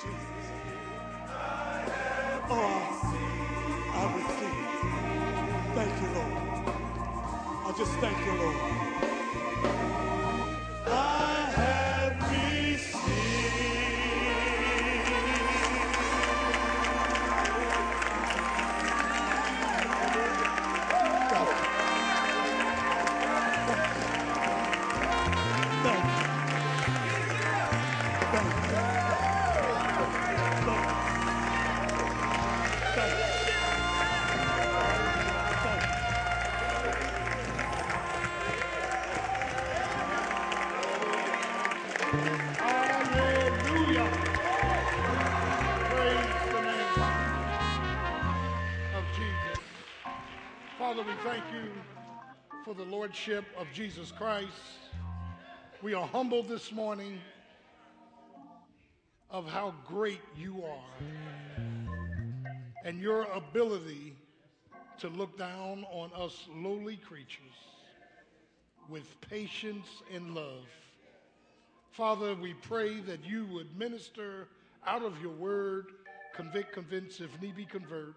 Jesus. Oh, I receive. Thank you, Lord. I just thank you, Lord. Father, we thank you for the Lordship of Jesus Christ. We are humbled this morning of how great you are and your ability to look down on us lowly creatures with patience and love. Father, we pray that you would minister out of your word, convict, convince, if need be, convert.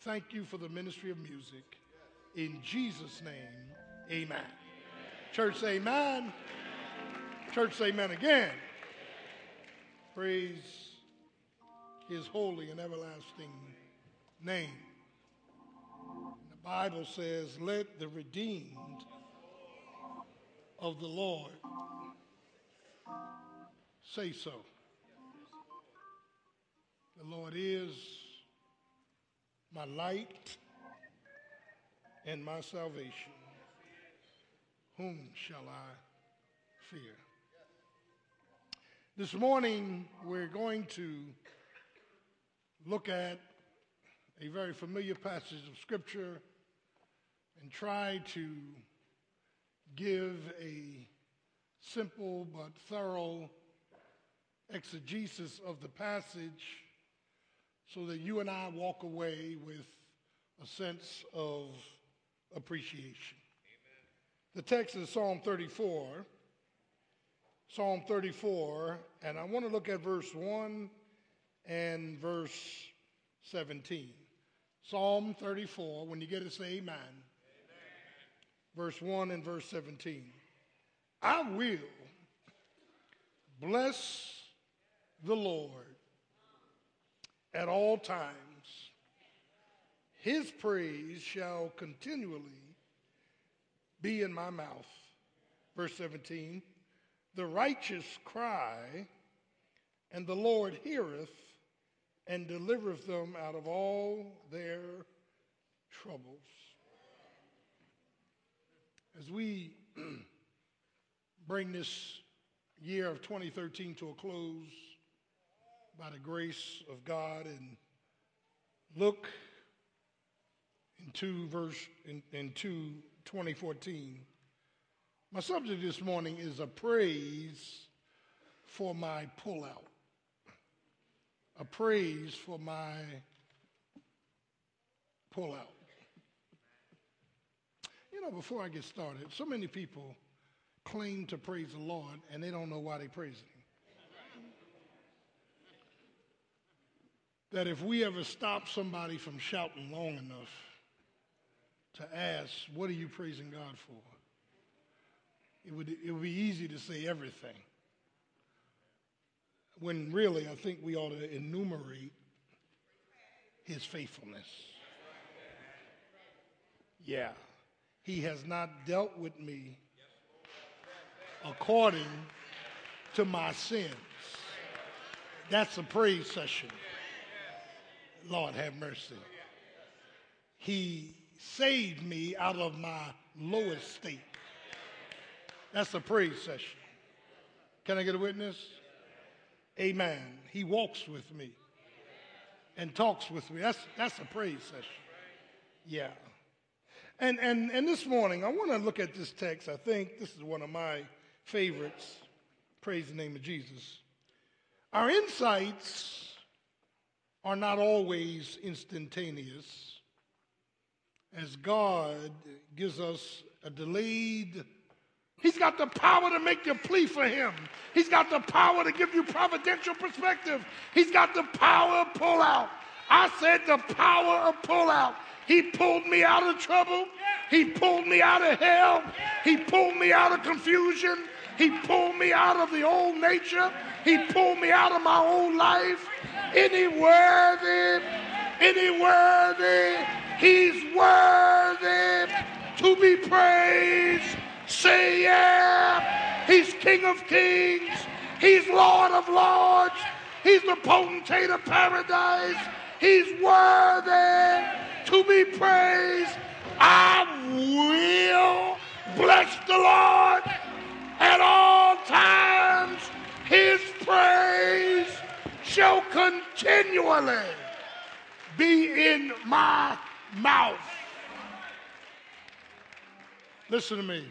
Thank you for the ministry of music. In Jesus' name, amen. Church, say amen. Church, amen again. Praise his holy and everlasting name. The Bible says, let the redeemed of the Lord say so. The Lord is my light and my salvation. Whom shall I fear? This morning, we're going to look at a very familiar passage of Scripture and try to give a simple but thorough exegesis of the passage so that you and I walk away with a sense of appreciation. Amen. The text is Psalm 34. Psalm 34, and I want to look at verse 1 and verse 17. Psalm 34, when you get it, say amen. amen. Verse 1 and verse 17. I will bless the Lord at all times. His praise shall continually be in my mouth. Verse 17 The righteous cry, and the Lord heareth and delivereth them out of all their troubles. As we bring this year of 2013 to a close, by the grace of God and look into verse in, into 2014. My subject this morning is a praise for my pullout. A praise for my pullout. You know, before I get started, so many people claim to praise the Lord and they don't know why they praise Him. that if we ever stop somebody from shouting long enough to ask, What are you praising God for? It would, it would be easy to say everything. When really, I think we ought to enumerate his faithfulness. Yeah, he has not dealt with me according to my sins. That's a praise session. Lord have mercy. He saved me out of my lowest state. That's a praise session. Can I get a witness? Amen. He walks with me and talks with me. That's, that's a praise session. Yeah. And, and, and this morning, I want to look at this text. I think this is one of my favorites. Praise the name of Jesus. Our insights are not always instantaneous, as God gives us a delayed He's got the power to make you plea for him. He's got the power to give you providential perspective. He's got the power of pull out. I said the power of pull out. He pulled me out of trouble. He pulled me out of hell. He pulled me out of confusion. He pulled me out of the old nature. He pulled me out of my old life. Any worthy, any worthy, he's worthy to be praised. Say yeah. He's King of Kings. He's Lord of Lords. He's the potentate of paradise. He's worthy to be praised. I will bless the Lord at all times. His praise shall continually be in my mouth. Listen to me.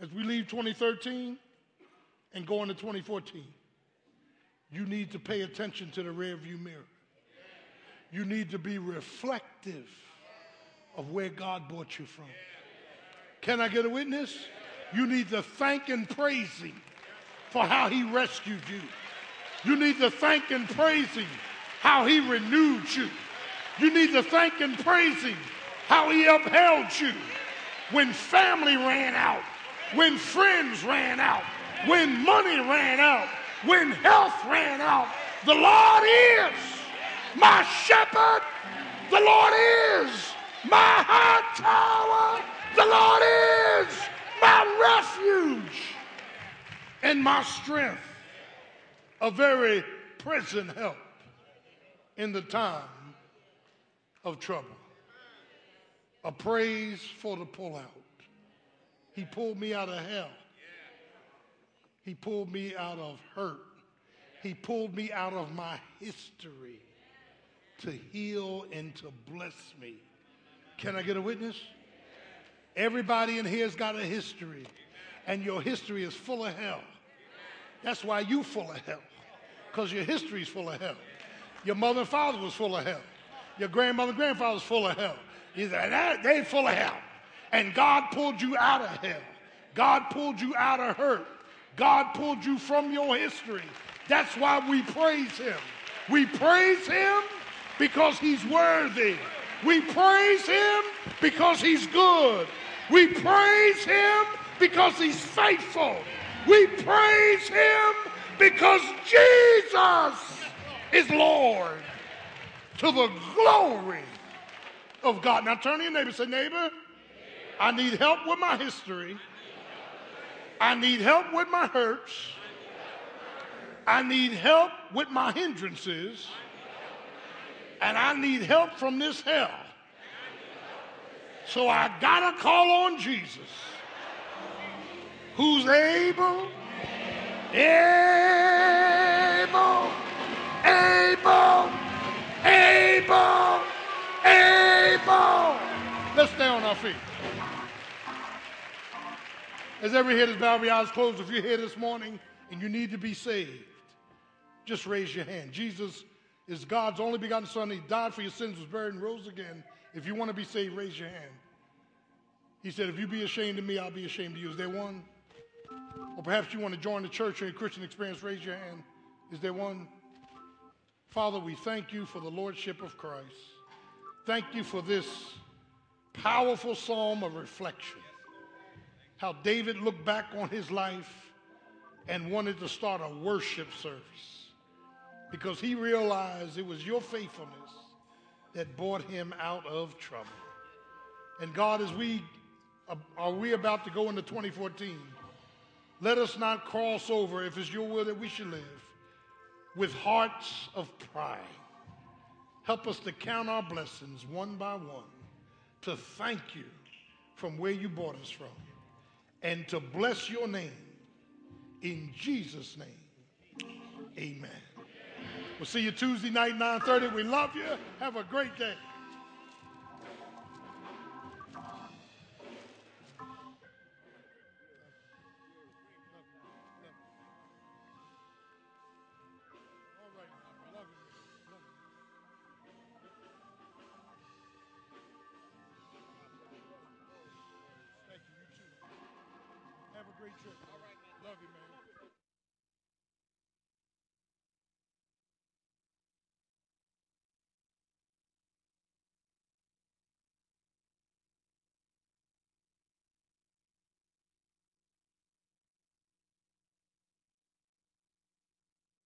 As we leave 2013 and go into 2014, you need to pay attention to the rearview mirror. You need to be reflective of where God brought you from. Can I get a witness? You need to thank and praise Him for how He rescued you. You need to thank and praise Him how He renewed you. You need to thank and praise Him how He upheld you when family ran out, when friends ran out, when money ran out, when health ran out. The Lord is my shepherd. The Lord is my high tower. The Lord is my refuge and my strength, a very present help in the time of trouble. A praise for the pullout. He pulled me out of hell. He pulled me out of hurt. He pulled me out of my history to heal and to bless me. Can I get a witness? Everybody in here has got a history, and your history is full of hell. That's why you full of hell, because your history is full of hell. Your mother and father was full of hell. Your grandmother and grandfather was full of hell. He said, they full of hell. And God pulled you out of hell. God pulled you out of hurt. God pulled you from your history. That's why we praise him. We praise him because he's worthy. We praise him because he's good. We praise him because he's faithful. We praise him because Jesus is Lord to the glory of God. Now turn to your neighbor say, neighbor, I need help with my history. I need help with my hurts. I need help with my hindrances. And I need help from this hell. So I got to call on Jesus, who's able, able, able, able. Let's stay on our feet. As every head is bowed, every eyes closed, if you're here this morning and you need to be saved, just raise your hand. Jesus is God's only begotten Son. He died for your sins, was buried, and rose again. If you want to be saved, raise your hand. He said, If you be ashamed of me, I'll be ashamed of you. Is there one? Or perhaps you want to join the church or Christian experience, raise your hand. Is there one? Father, we thank you for the Lordship of Christ. Thank you for this powerful psalm of reflection how David looked back on his life and wanted to start a worship service because he realized it was your faithfulness that brought him out of trouble. And God, as we uh, are we about to go into 2014, let us not cross over, if it's your will that we should live, with hearts of pride. Help us to count our blessings one by one, to thank you from where you brought us from and to bless your name. In Jesus' name, amen. We'll see you Tuesday night, 9.30. We love you. Have a great day. A great trip. Love you, man.